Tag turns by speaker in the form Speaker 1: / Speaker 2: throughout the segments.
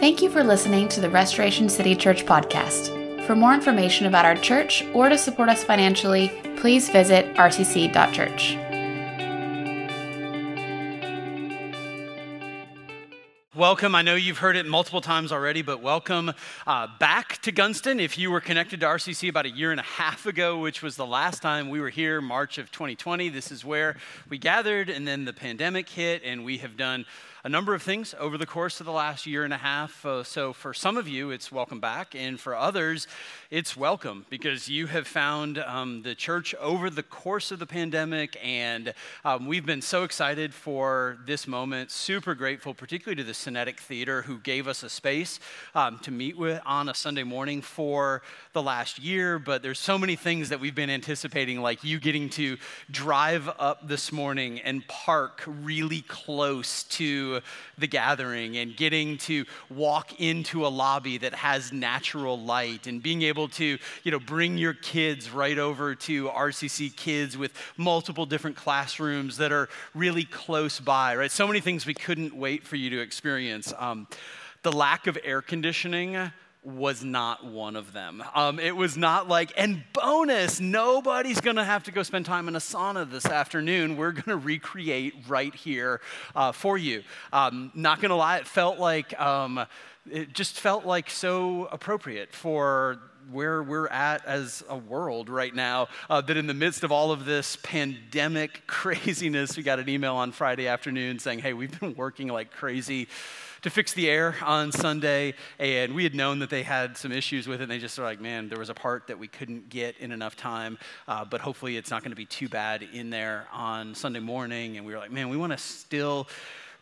Speaker 1: Thank you for listening to the Restoration City Church podcast. For more information about our church or to support us financially, please visit rcc.church.
Speaker 2: Welcome. I know you've heard it multiple times already, but welcome uh, back to Gunston. If you were connected to RCC about a year and a half ago, which was the last time we were here, March of 2020, this is where we gathered, and then the pandemic hit, and we have done a number of things over the course of the last year and a half. Uh, so, for some of you, it's welcome back, and for others, it's welcome because you have found um, the church over the course of the pandemic, and um, we've been so excited for this moment. Super grateful, particularly to the Synetic Theater, who gave us a space um, to meet with on a Sunday morning for the last year. But there's so many things that we've been anticipating, like you getting to drive up this morning and park really close to the gathering and getting to walk into a lobby that has natural light and being able to, you know, bring your kids right over to RCC Kids with multiple different classrooms that are really close by, right? So many things we couldn't wait for you to experience. Um, the lack of air conditioning was not one of them. Um, it was not like, and bonus, nobody's gonna have to go spend time in a sauna this afternoon. We're gonna recreate right here uh, for you. Um, not gonna lie, it felt like, um, it just felt like so appropriate for where we're at as a world right now. Uh, that in the midst of all of this pandemic craziness, we got an email on Friday afternoon saying, hey, we've been working like crazy to fix the air on Sunday, and we had known that they had some issues with it. And they just were like, man, there was a part that we couldn't get in enough time, uh, but hopefully it's not going to be too bad in there on Sunday morning. And we were like, man, we want to still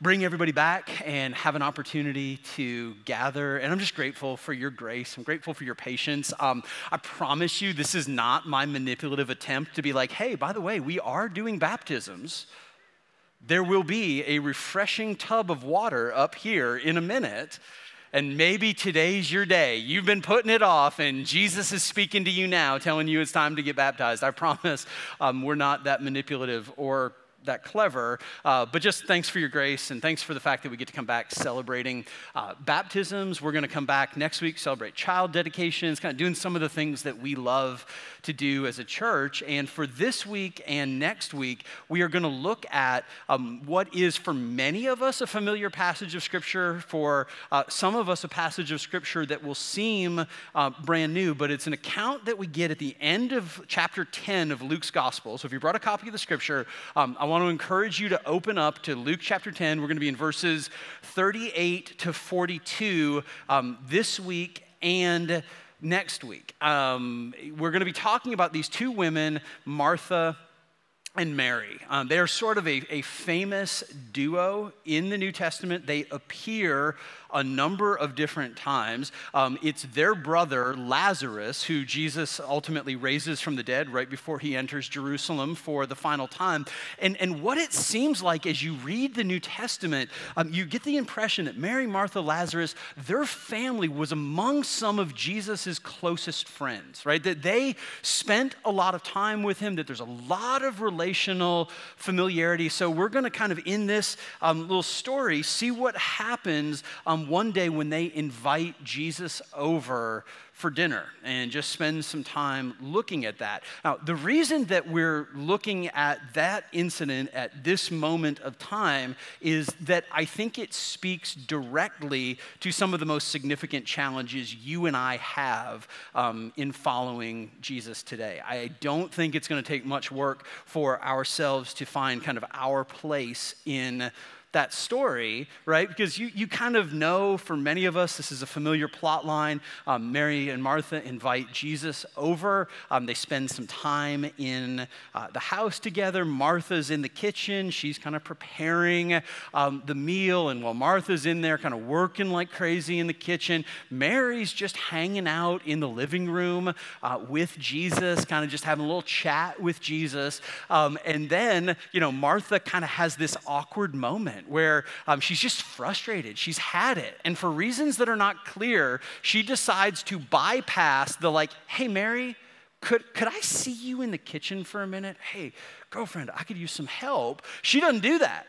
Speaker 2: bring everybody back and have an opportunity to gather. And I'm just grateful for your grace. I'm grateful for your patience. Um, I promise you, this is not my manipulative attempt to be like, hey, by the way, we are doing baptisms there will be a refreshing tub of water up here in a minute. And maybe today's your day. You've been putting it off, and Jesus is speaking to you now, telling you it's time to get baptized. I promise um, we're not that manipulative or that clever, uh, but just thanks for your grace and thanks for the fact that we get to come back celebrating uh, baptisms. We're going to come back next week, celebrate child dedications, kind of doing some of the things that we love to do as a church. And for this week and next week, we are going to look at um, what is for many of us a familiar passage of Scripture, for uh, some of us a passage of Scripture that will seem uh, brand new, but it's an account that we get at the end of chapter 10 of Luke's Gospel. So if you brought a copy of the Scripture, um, I want to encourage you to open up to Luke chapter 10. We're going to be in verses 38 to 42 um, this week and next week. Um, we're going to be talking about these two women, Martha and Mary. Um, they are sort of a, a famous duo in the New Testament. They appear a number of different times. Um, it's their brother, Lazarus, who Jesus ultimately raises from the dead right before he enters Jerusalem for the final time. And, and what it seems like as you read the New Testament, um, you get the impression that Mary, Martha, Lazarus, their family was among some of Jesus's closest friends, right? That they spent a lot of time with him, that there's a lot of relational familiarity. So we're going to kind of, in this um, little story, see what happens um, one day when they invite Jesus over for dinner and just spend some time looking at that. Now, the reason that we're looking at that incident at this moment of time is that I think it speaks directly to some of the most significant challenges you and I have um, in following Jesus today. I don't think it's going to take much work for ourselves to find kind of our place in that story, right? Because you, you kind of know, for many of us, this is a familiar plot line. Um, Mary and Martha invite Jesus over. Um, they spend some time in uh, the house together. Martha's in the kitchen. She's kind of preparing um, the meal. And while Martha's in there, kind of working like crazy in the kitchen, Mary's just hanging out in the living room uh, with Jesus, kind of just having a little chat with Jesus. Um, and then, you know, Martha kind of has this awkward moment where um, she's just frustrated. She's had it. And for reasons that are not clear, she decides to bypass the, like, hey, Mary, could, could I see you in the kitchen for a minute? Hey, girlfriend, I could use some help. She doesn't do that.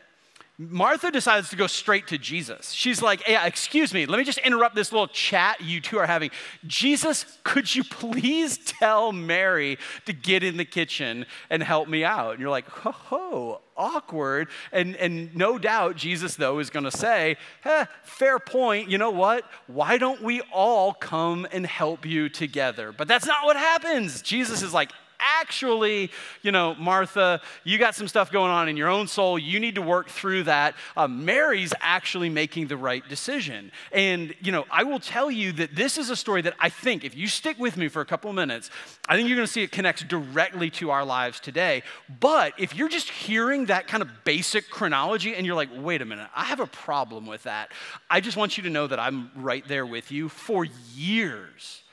Speaker 2: Martha decides to go straight to Jesus. She's like, hey, Excuse me, let me just interrupt this little chat you two are having. Jesus, could you please tell Mary to get in the kitchen and help me out? And you're like, Ho, ho, awkward. And, and no doubt, Jesus, though, is going to say, eh, Fair point. You know what? Why don't we all come and help you together? But that's not what happens. Jesus is like, actually, you know, Martha, you got some stuff going on in your own soul. You need to work through that. Uh, Mary's actually making the right decision. And, you know, I will tell you that this is a story that I think, if you stick with me for a couple minutes, I think you're going to see it connects directly to our lives today. But if you're just hearing that kind of basic chronology and you're like, wait a minute, I have a problem with that, I just want you to know that I'm right there with you. For years,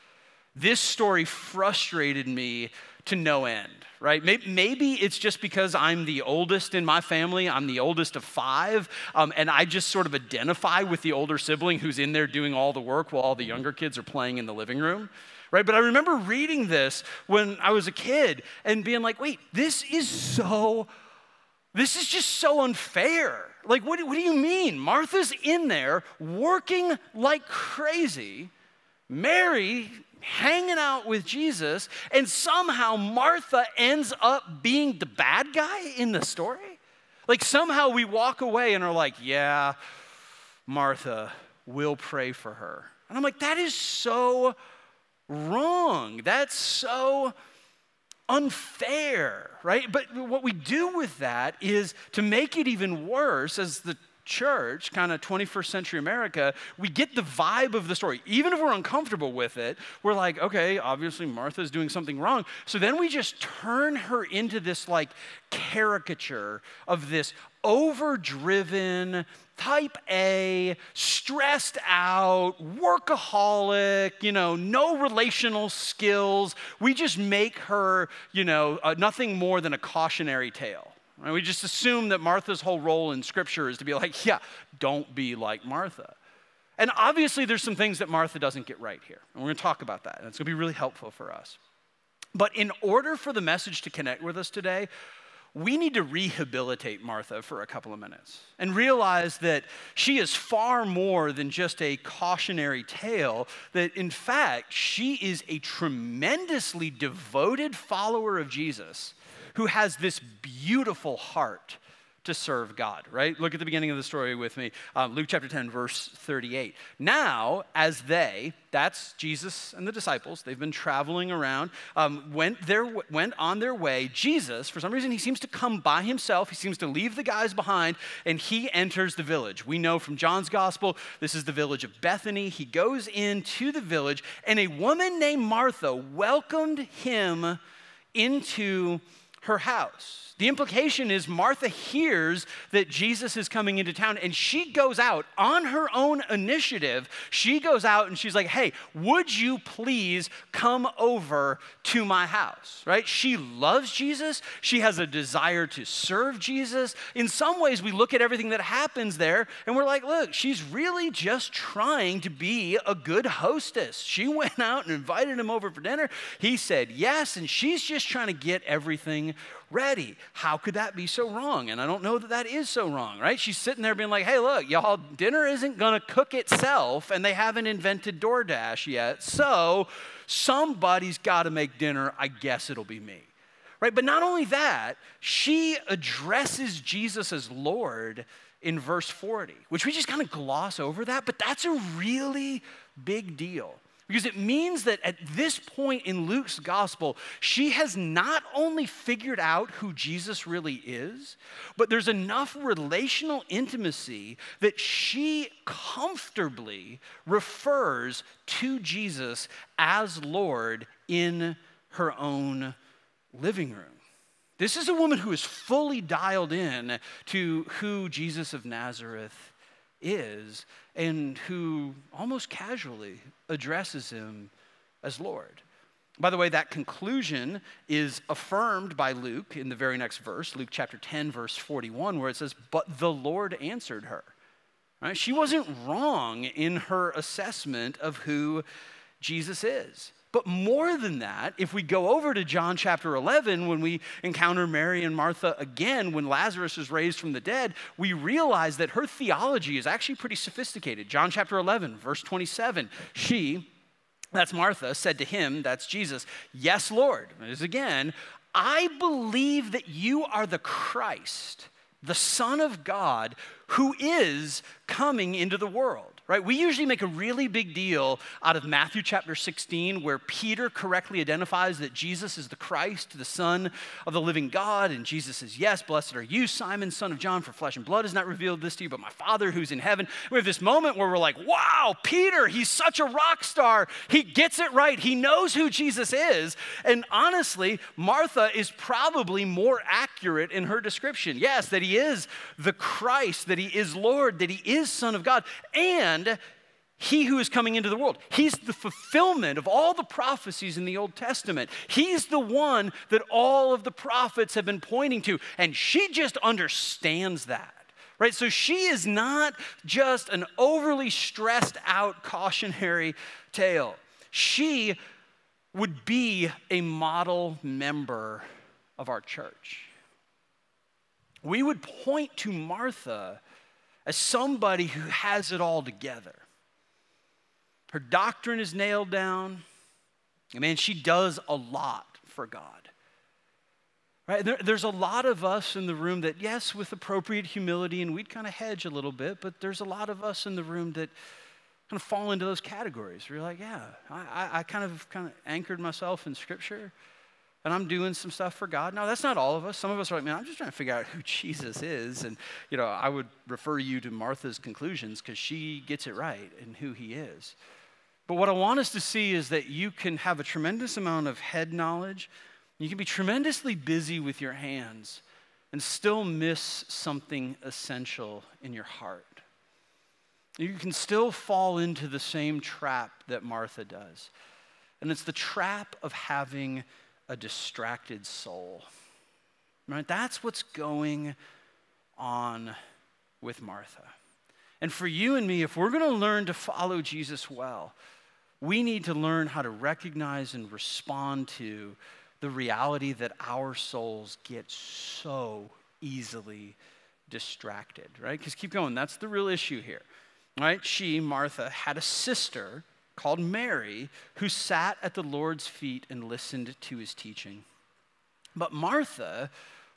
Speaker 2: this story frustrated me to no end, right? Maybe it's just because I'm the oldest in my family. I'm the oldest of five, um, and I just sort of identify with the older sibling who's in there doing all the work while all the younger kids are playing in the living room. Right? But I remember reading this when I was a kid and being like, wait, this is so, this is just so unfair. Like, what, what do you mean? Martha's in there working like crazy. Mary hanging out with Jesus, and somehow Martha ends up being the bad guy in the story? Like somehow we walk away and are like, yeah, Martha, we'll pray for her. And I'm like, that is so wrong. That's so unfair, right? But what we do with that is to make it even worse, as the church, kind of 21st century America, we get the vibe of the story. Even if we're uncomfortable with it, we're like, okay, obviously Martha's doing something wrong. So then we just turn her into this like caricature of this overdriven, type A, stressed out, workaholic, you know, no relational skills. We just make her, you know, uh, nothing more than a cautionary tale. Right? We just assume that Martha's whole role in Scripture is to be like, yeah, don't be like Martha. And obviously, there's some things that Martha doesn't get right here. And we're going to talk about that. And it's going to be really helpful for us. But in order for the message to connect with us today, we need to rehabilitate Martha for a couple of minutes and realize that she is far more than just a cautionary tale, that in fact, she is a tremendously devoted follower of Jesus who has this beautiful heart to serve God, right? Look at the beginning of the story with me. Um, Luke chapter 10, verse 38. Now, as they, that's Jesus and the disciples, they've been traveling around, um, went, their, went on their way. Jesus, for some reason, he seems to come by himself. He seems to leave the guys behind, and he enters the village. We know from John's gospel, this is the village of Bethany. He goes into the village, and a woman named Martha welcomed him into her house. The implication is Martha hears that Jesus is coming into town and she goes out on her own initiative. She goes out and she's like, hey, would you please come over to my house, right? She loves Jesus. She has a desire to serve Jesus. In some ways, we look at everything that happens there and we're like, look, she's really just trying to be a good hostess. She went out and invited him over for dinner. He said yes, and she's just trying to get everything ready. How could that be so wrong? And I don't know that that is so wrong, right? She's sitting there being like, hey, look, y'all, dinner isn't going to cook itself, and they haven't invented DoorDash yet. So somebody's got to make dinner. I guess it'll be me. Right? But not only that, she addresses Jesus as Lord in verse 40, which we just kind of gloss over that, but that's a really big deal. Because it means that at this point in Luke's gospel, she has not only figured out who Jesus really is, but there's enough relational intimacy that she comfortably refers to Jesus as Lord in her own living room. This is a woman who is fully dialed in to who Jesus of Nazareth is and who almost casually addresses him as Lord. By the way, that conclusion is affirmed by Luke in the very next verse, Luke chapter 10, verse 41, where it says, But the Lord answered her. Right? She wasn't wrong in her assessment of who Jesus is. But more than that, if we go over to John chapter 11, when we encounter Mary and Martha again, when Lazarus is raised from the dead, we realize that her theology is actually pretty sophisticated. John chapter 11, verse 27, she, that's Martha, said to him, that's Jesus, Yes, Lord. This again, I believe that you are the Christ, the Son of God, who is coming into the world right? We usually make a really big deal out of Matthew chapter 16, where Peter correctly identifies that Jesus is the Christ, the Son of the living God. And Jesus says, Yes, blessed are you, Simon, son of John, for flesh and blood has not revealed this to you, but my Father who's in heaven. We have this moment where we're like, Wow, Peter, he's such a rock star. He gets it right. He knows who Jesus is. And honestly, Martha is probably more accurate in her description. Yes, that he is the Christ, that he is Lord, that he is Son of God. And and he who is coming into the world. He's the fulfillment of all the prophecies in the Old Testament. He's the one that all of the prophets have been pointing to. And she just understands that, right? So she is not just an overly stressed out cautionary tale. She would be a model member of our church. We would point to Martha as somebody who has it all together. Her doctrine is nailed down. I mean, she does a lot for God. Right? There, there's a lot of us in the room that, yes, with appropriate humility, and we'd kind of hedge a little bit, but there's a lot of us in the room that kind of fall into those categories. You're like, yeah, I, I kind of kind of anchored myself in Scripture and I'm doing some stuff for God. No, that's not all of us. Some of us are like, man, I'm just trying to figure out who Jesus is. And, you know, I would refer you to Martha's conclusions because she gets it right and who he is. But what I want us to see is that you can have a tremendous amount of head knowledge. You can be tremendously busy with your hands and still miss something essential in your heart. You can still fall into the same trap that Martha does. And it's the trap of having a distracted soul. Right? That's what's going on with Martha. And for you and me, if we're going to learn to follow Jesus well, we need to learn how to recognize and respond to the reality that our souls get so easily distracted, right? Because keep going, that's the real issue here, right? She, Martha, had a sister called Mary who sat at the Lord's feet and listened to his teaching. But Martha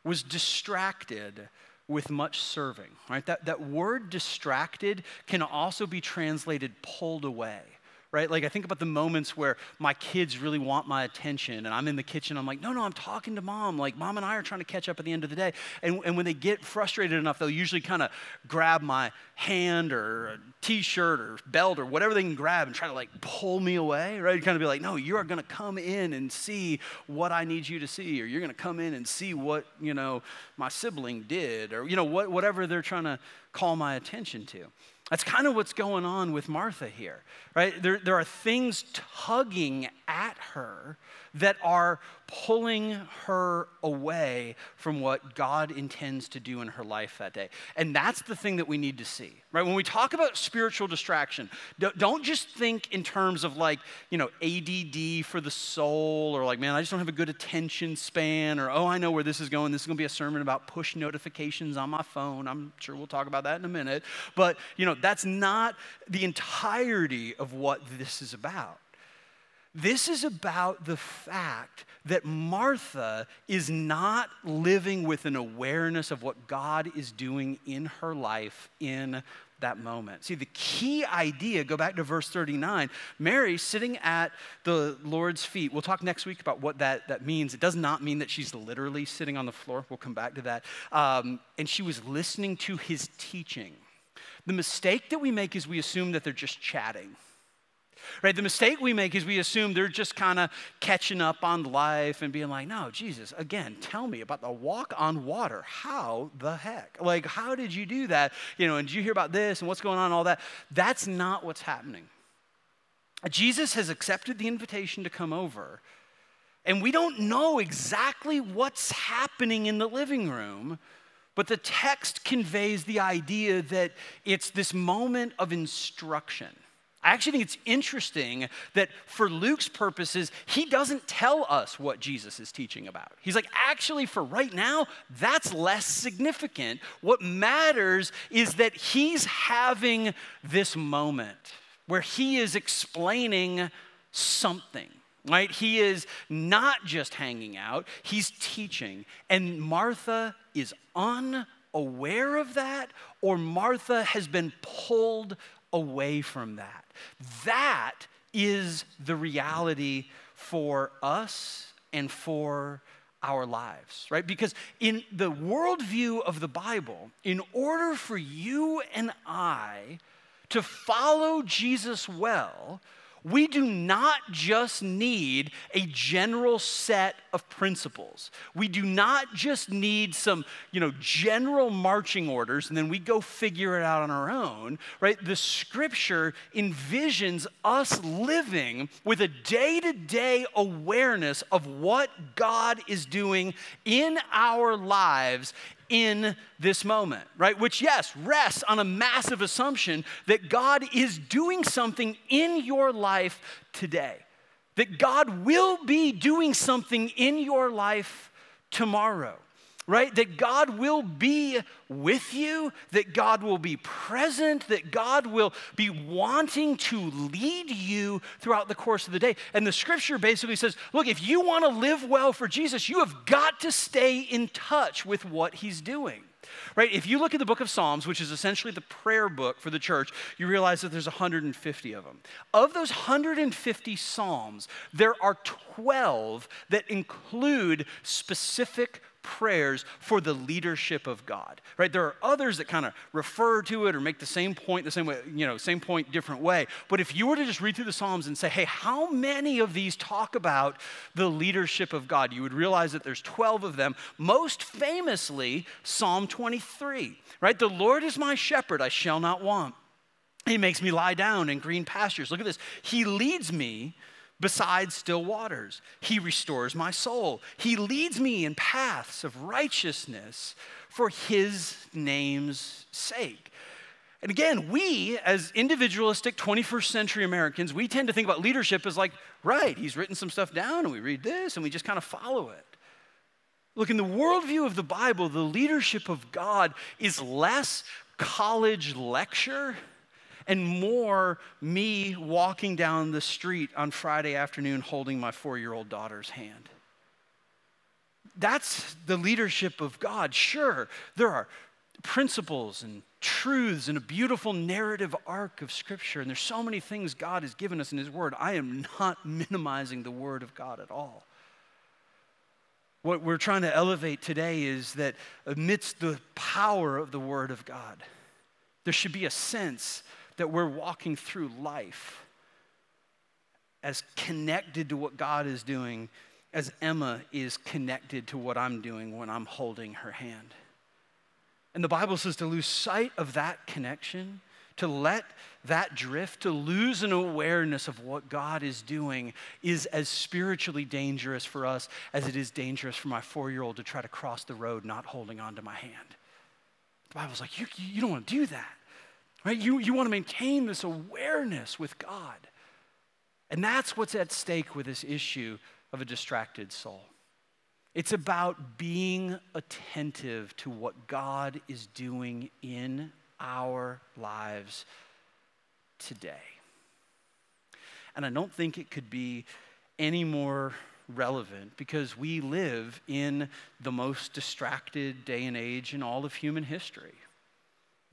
Speaker 2: was distracted with much serving, right? That, that word distracted can also be translated pulled away right? Like I think about the moments where my kids really want my attention and I'm in the kitchen, I'm like, no, no, I'm talking to mom. Like mom and I are trying to catch up at the end of the day. And, and when they get frustrated enough, they'll usually kind of grab my hand or a t-shirt or belt or whatever they can grab and try to like pull me away, right? Kind of be like, no, you are going to come in and see what I need you to see, or you're going to come in and see what, you know, my sibling did, or, you know, what, whatever they're trying to call my attention to. That's kind of what's going on with Martha here, right? There, there are things tugging at her that are pulling her away from what God intends to do in her life that day. And that's the thing that we need to see, right? When we talk about spiritual distraction, don't just think in terms of like, you know, ADD for the soul or like, man, I just don't have a good attention span or, oh, I know where this is going. This is going to be a sermon about push notifications on my phone. I'm sure we'll talk about that in a minute. But, you know, that's not the entirety of what this is about. This is about the fact that Martha is not living with an awareness of what God is doing in her life in that moment. See, the key idea, go back to verse 39. Mary sitting at the Lord's feet. We'll talk next week about what that, that means. It does not mean that she's literally sitting on the floor. We'll come back to that. Um, and she was listening to his teaching. The mistake that we make is we assume that they're just chatting. Right? The mistake we make is we assume they're just kind of catching up on life and being like, no, Jesus, again, tell me about the walk on water. How the heck? Like, how did you do that? You know, and did you hear about this and what's going on and all that? That's not what's happening. Jesus has accepted the invitation to come over, and we don't know exactly what's happening in the living room. But the text conveys the idea that it's this moment of instruction I actually think it's interesting that for Luke's purposes, he doesn't tell us what Jesus is teaching about. He's like, actually, for right now, that's less significant. What matters is that he's having this moment where he is explaining something right? He is not just hanging out, he's teaching. And Martha is unaware of that, or Martha has been pulled away from that. That is the reality for us and for our lives, right? Because in the worldview of the Bible, in order for you and I to follow Jesus well, we do not just need a general set of principles. We do not just need some, you know, general marching orders and then we go figure it out on our own, right? The scripture envisions us living with a day-to-day awareness of what God is doing in our lives in this moment, right? Which, yes, rests on a massive assumption that God is doing something in your life today, that God will be doing something in your life tomorrow right? That God will be with you, that God will be present, that God will be wanting to lead you throughout the course of the day. And the scripture basically says look, if you want to live well for Jesus, you have got to stay in touch with what he's doing. Right? If you look at the book of Psalms, which is essentially the prayer book for the church, you realize that there's 150 of them. Of those 150 Psalms, there are 12 that include specific prayers for the leadership of God, right? There are others that kind of refer to it or make the same point the same way, you know, same point different way. But if you were to just read through the Psalms and say, hey, how many of these talk about the leadership of God? You would realize that there's 12 of them. Most famously, Psalm 23, right? The Lord is my shepherd, I shall not want. He makes me lie down in green pastures. Look at this. He leads me beside still waters. He restores my soul. He leads me in paths of righteousness for his name's sake. And again, we as individualistic 21st century Americans, we tend to think about leadership as like, right, he's written some stuff down and we read this and we just kind of follow it. Look, in the worldview of the Bible, the leadership of God is less college lecture and more me walking down the street on Friday afternoon holding my four year old daughter's hand. That's the leadership of God. Sure, there are principles and truths and a beautiful narrative arc of Scripture, and there's so many things God has given us in His Word. I am not minimizing the Word of God at all. What we're trying to elevate today is that amidst the power of the Word of God, there should be a sense that we're walking through life as connected to what God is doing as Emma is connected to what I'm doing when I'm holding her hand. And the Bible says to lose sight of that connection, to let that drift, to lose an awareness of what God is doing, is as spiritually dangerous for us as it is dangerous for my four year old to try to cross the road not holding onto my hand. The Bible's like, you, you don't want to do that. Right? You, you want to maintain this awareness with God. And that's what's at stake with this issue of a distracted soul. It's about being attentive to what God is doing in our lives today. And I don't think it could be any more relevant because we live in the most distracted day and age in all of human history.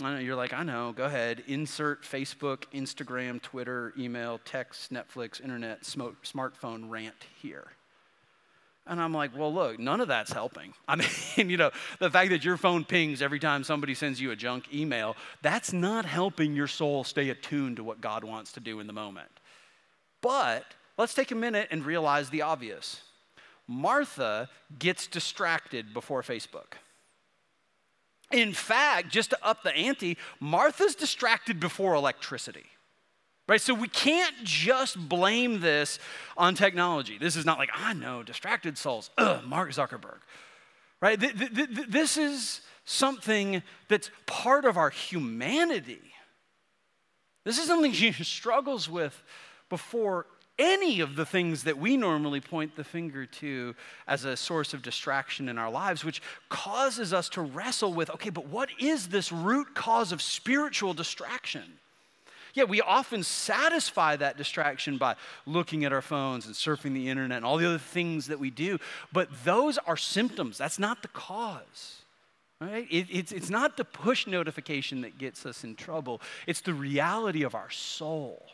Speaker 2: I know you're like, I know, go ahead. Insert Facebook, Instagram, Twitter, email, text, Netflix, internet, smartphone rant here. And I'm like, well, look, none of that's helping. I mean, you know, the fact that your phone pings every time somebody sends you a junk email, that's not helping your soul stay attuned to what God wants to do in the moment. But let's take a minute and realize the obvious. Martha gets distracted before Facebook. In fact, just to up the ante, Martha's distracted before electricity. Right? So we can't just blame this on technology. This is not like, ah, I know, distracted souls. Ugh, Mark Zuckerberg. Right? Th- th- th- this is something that's part of our humanity. This is something she struggles with before any of the things that we normally point the finger to as a source of distraction in our lives, which causes us to wrestle with okay, but what is this root cause of spiritual distraction? Yeah, we often satisfy that distraction by looking at our phones and surfing the internet and all the other things that we do, but those are symptoms. That's not the cause. Right? It, it's, it's not the push notification that gets us in trouble, it's the reality of our soul.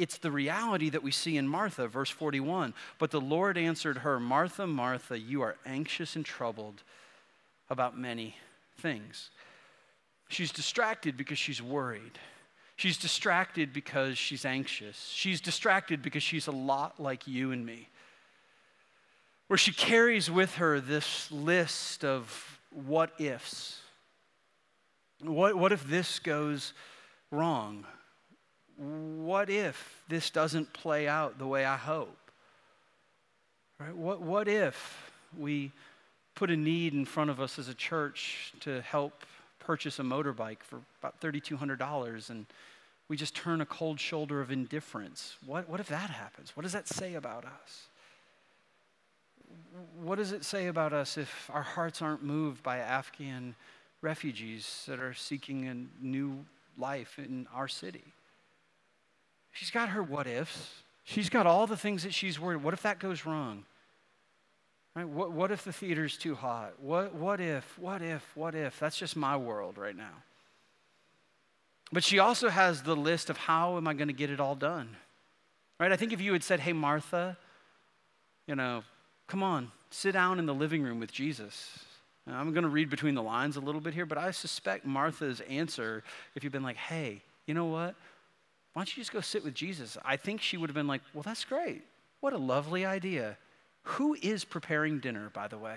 Speaker 2: It's the reality that we see in Martha, verse 41. But the Lord answered her, Martha, Martha, you are anxious and troubled about many things. She's distracted because she's worried. She's distracted because she's anxious. She's distracted because she's a lot like you and me. Where she carries with her this list of what ifs. What, what if this goes wrong? What if this doesn't play out the way I hope? Right? What, what if we put a need in front of us as a church to help purchase a motorbike for about $3,200 and we just turn a cold shoulder of indifference? What, what if that happens? What does that say about us? what does it say about us if our hearts aren't moved by Afghan refugees that are seeking a new life in our city? She's got her what ifs. She's got all the things that she's worried. What if that goes wrong? Right? What, what if the theater's too hot? What, what if, what if, what if? That's just my world right now. But she also has the list of how am I going to get it all done? Right? I think if you had said, hey, Martha, you know, Come on, sit down in the living room with Jesus. Now, I'm going to read between the lines a little bit here, but I suspect Martha's answer, if you've been like, hey, you know what? Why don't you just go sit with Jesus? I think she would have been like, well, that's great. What a lovely idea. Who is preparing dinner, by the way?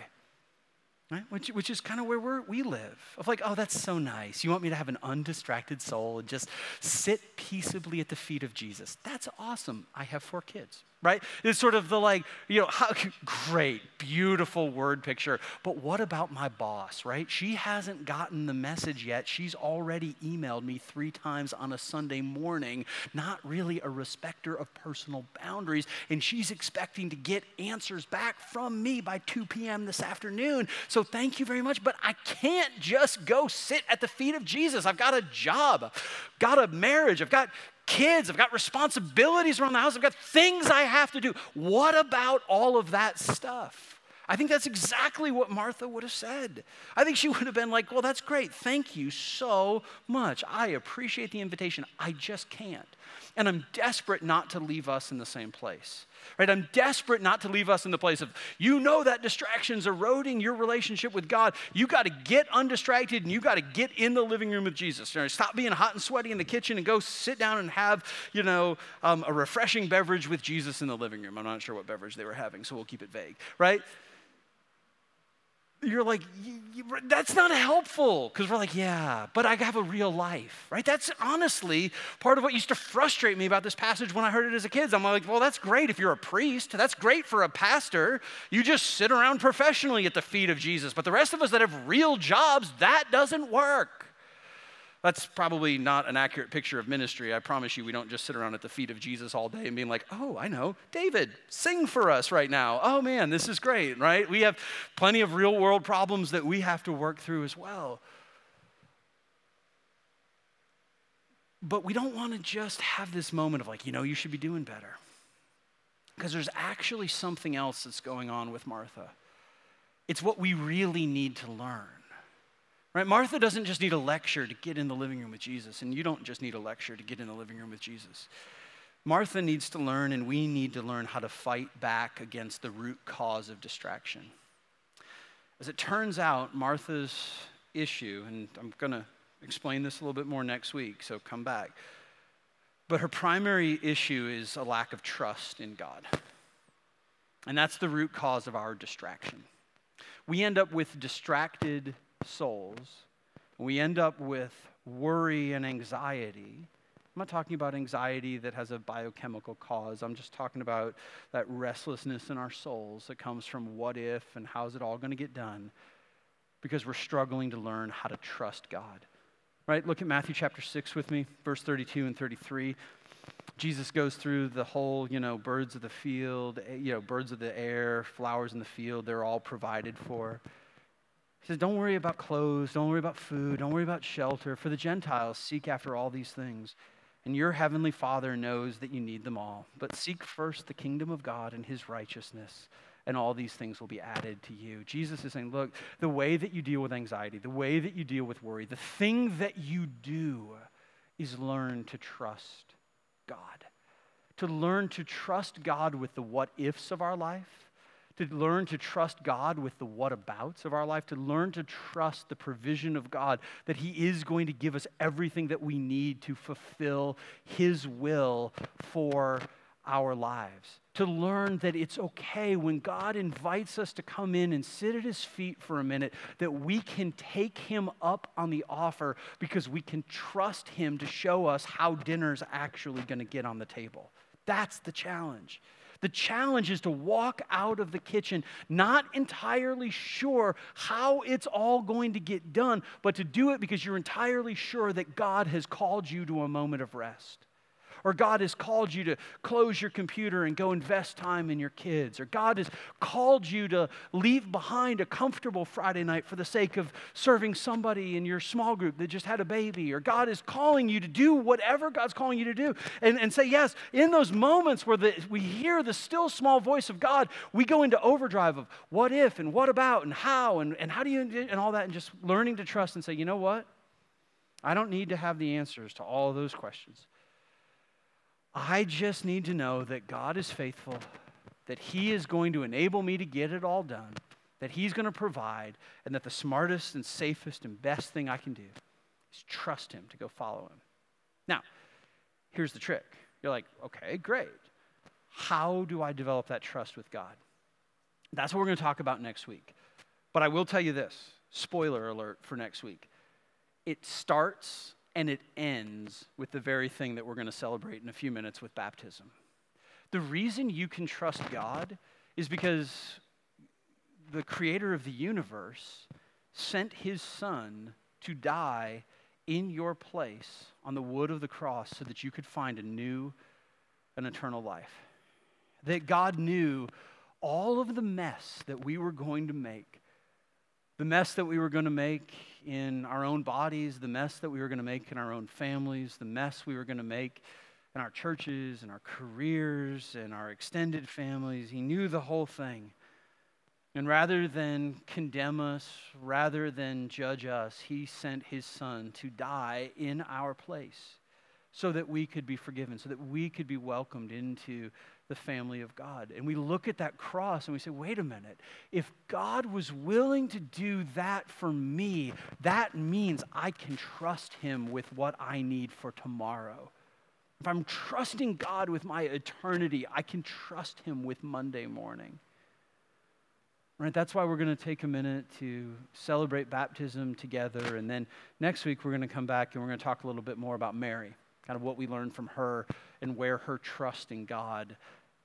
Speaker 2: Right? Which, which is kind of where we're, we live. Of like, oh, that's so nice. You want me to have an undistracted soul and just sit peaceably at the feet of Jesus. That's awesome. I have four kids right? It's sort of the like, you know, how, great, beautiful word picture. But what about my boss, right? She hasn't gotten the message yet. She's already emailed me three times on a Sunday morning, not really a respecter of personal boundaries. And she's expecting to get answers back from me by 2 p.m. this afternoon. So thank you very much. But I can't just go sit at the feet of Jesus. I've got a job, got a marriage, I've got kids, I've got responsibilities around the house, I've got things I have to do. What about all of that stuff? I think that's exactly what Martha would have said. I think she would have been like, Well, that's great. Thank you so much. I appreciate the invitation. I just can't. And I'm desperate not to leave us in the same place. Right? I'm desperate not to leave us in the place of, you know, that distraction's eroding your relationship with God. You got to get undistracted and you got to get in the living room with Jesus. You know, stop being hot and sweaty in the kitchen and go sit down and have, you know, um, a refreshing beverage with Jesus in the living room. I'm not sure what beverage they were having, so we'll keep it vague, right? You're like, that's not helpful. Because we're like, yeah, but I have a real life, right? That's honestly part of what used to frustrate me about this passage when I heard it as a kid. I'm like, well, that's great if you're a priest. That's great for a pastor. You just sit around professionally at the feet of Jesus. But the rest of us that have real jobs, that doesn't work. That's probably not an accurate picture of ministry. I promise you, we don't just sit around at the feet of Jesus all day and being like, oh, I know, David, sing for us right now. Oh man, this is great, right? We have plenty of real world problems that we have to work through as well. But we don't want to just have this moment of like, you know, you should be doing better. Because there's actually something else that's going on with Martha. It's what we really need to learn. Right? Martha doesn't just need a lecture to get in the living room with Jesus, and you don't just need a lecture to get in the living room with Jesus. Martha needs to learn, and we need to learn how to fight back against the root cause of distraction. As it turns out, Martha's issue, and I'm going to explain this a little bit more next week, so come back. But her primary issue is a lack of trust in God. And that's the root cause of our distraction. We end up with distracted souls, we end up with worry and anxiety. I'm not talking about anxiety that has a biochemical cause. I'm just talking about that restlessness in our souls that comes from what if and how's it all going to get done because we're struggling to learn how to trust God. right? Look at Matthew chapter 6 with me, verse 32 and 33. Jesus goes through the whole, you know, birds of the field, eh, you know, birds of the air, flowers in the field, they're all provided for. He says, Don't worry about clothes, don't worry about food, don't worry about shelter. For the Gentiles, seek after all these things. And your heavenly Father knows that you need them all. But seek first the kingdom of God and his righteousness, and all these things will be added to you. Jesus is saying, Look, the way that you deal with anxiety, the way that you deal with worry, the thing that you do is learn to trust God. To learn to trust God with the what ifs of our life, to learn to trust God with the what abouts of our life, to learn to trust the provision of God, that He is going to give us everything that we need to fulfill His will for our lives. To learn that it's okay when God invites us to come in and sit at His feet for a minute, that we can take Him up on the offer because we can trust Him to show us how dinner's actually going to get on the table. That's the challenge. The challenge is to walk out of the kitchen not entirely sure how it's all going to get done, but to do it because you're entirely sure that God has called you to a moment of rest or God has called you to close your computer and go invest time in your kids, or God has called you to leave behind a comfortable Friday night for the sake of serving somebody in your small group that just had a baby, or God is calling you to do whatever God's calling you to do. And, and say, yes, in those moments where the, we hear the still small voice of God, we go into overdrive of what if and what about and how and, and how do you and all that, and just learning to trust and say, you know what? I don't need to have the answers to all of those questions. I just need to know that God is faithful, that He is going to enable me to get it all done, that He's going to provide, and that the smartest and safest and best thing I can do is trust Him to go follow Him. Now, here's the trick. You're like, okay, great. How do I develop that trust with God? That's what we're going to talk about next week. But I will tell you this spoiler alert for next week. It starts and it ends with the very thing that we're going to celebrate in a few minutes with baptism. The reason you can trust God is because the creator of the universe sent his son to die in your place on the wood of the cross so that you could find a new an eternal life. That God knew all of the mess that we were going to make the mess that we were going to make in our own bodies, the mess that we were going to make in our own families, the mess we were going to make in our churches and our careers and our extended families. He knew the whole thing. And rather than condemn us, rather than judge us, he sent his son to die in our place so that we could be forgiven, so that we could be welcomed into the family of God. And we look at that cross and we say, wait a minute, if God was willing to do that for me, that means I can trust him with what I need for tomorrow. If I'm trusting God with my eternity, I can trust him with Monday morning. Right? That's why we're going to take a minute to celebrate baptism together. And then next week, we're going to come back and we're going to talk a little bit more about Mary kind of what we learned from her and where her trust in God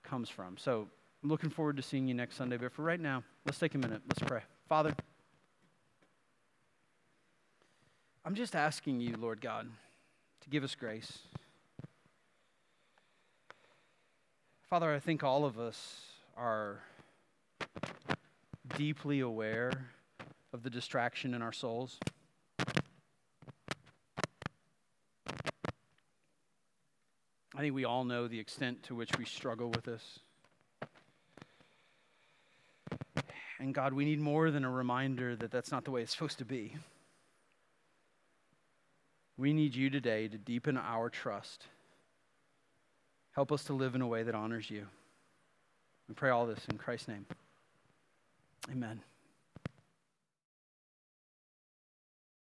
Speaker 2: comes from. So I'm looking forward to seeing you next Sunday. But for right now, let's take a minute. Let's pray. Father, I'm just asking you, Lord God, to give us grace. Father, I think all of us are deeply aware of the distraction in our souls. I think we all know the extent to which we struggle with this. And God, we need more than a reminder that that's not the way it's supposed to be. We need you today to deepen our trust. Help us to live in a way that honors you. We pray all this in Christ's name. Amen.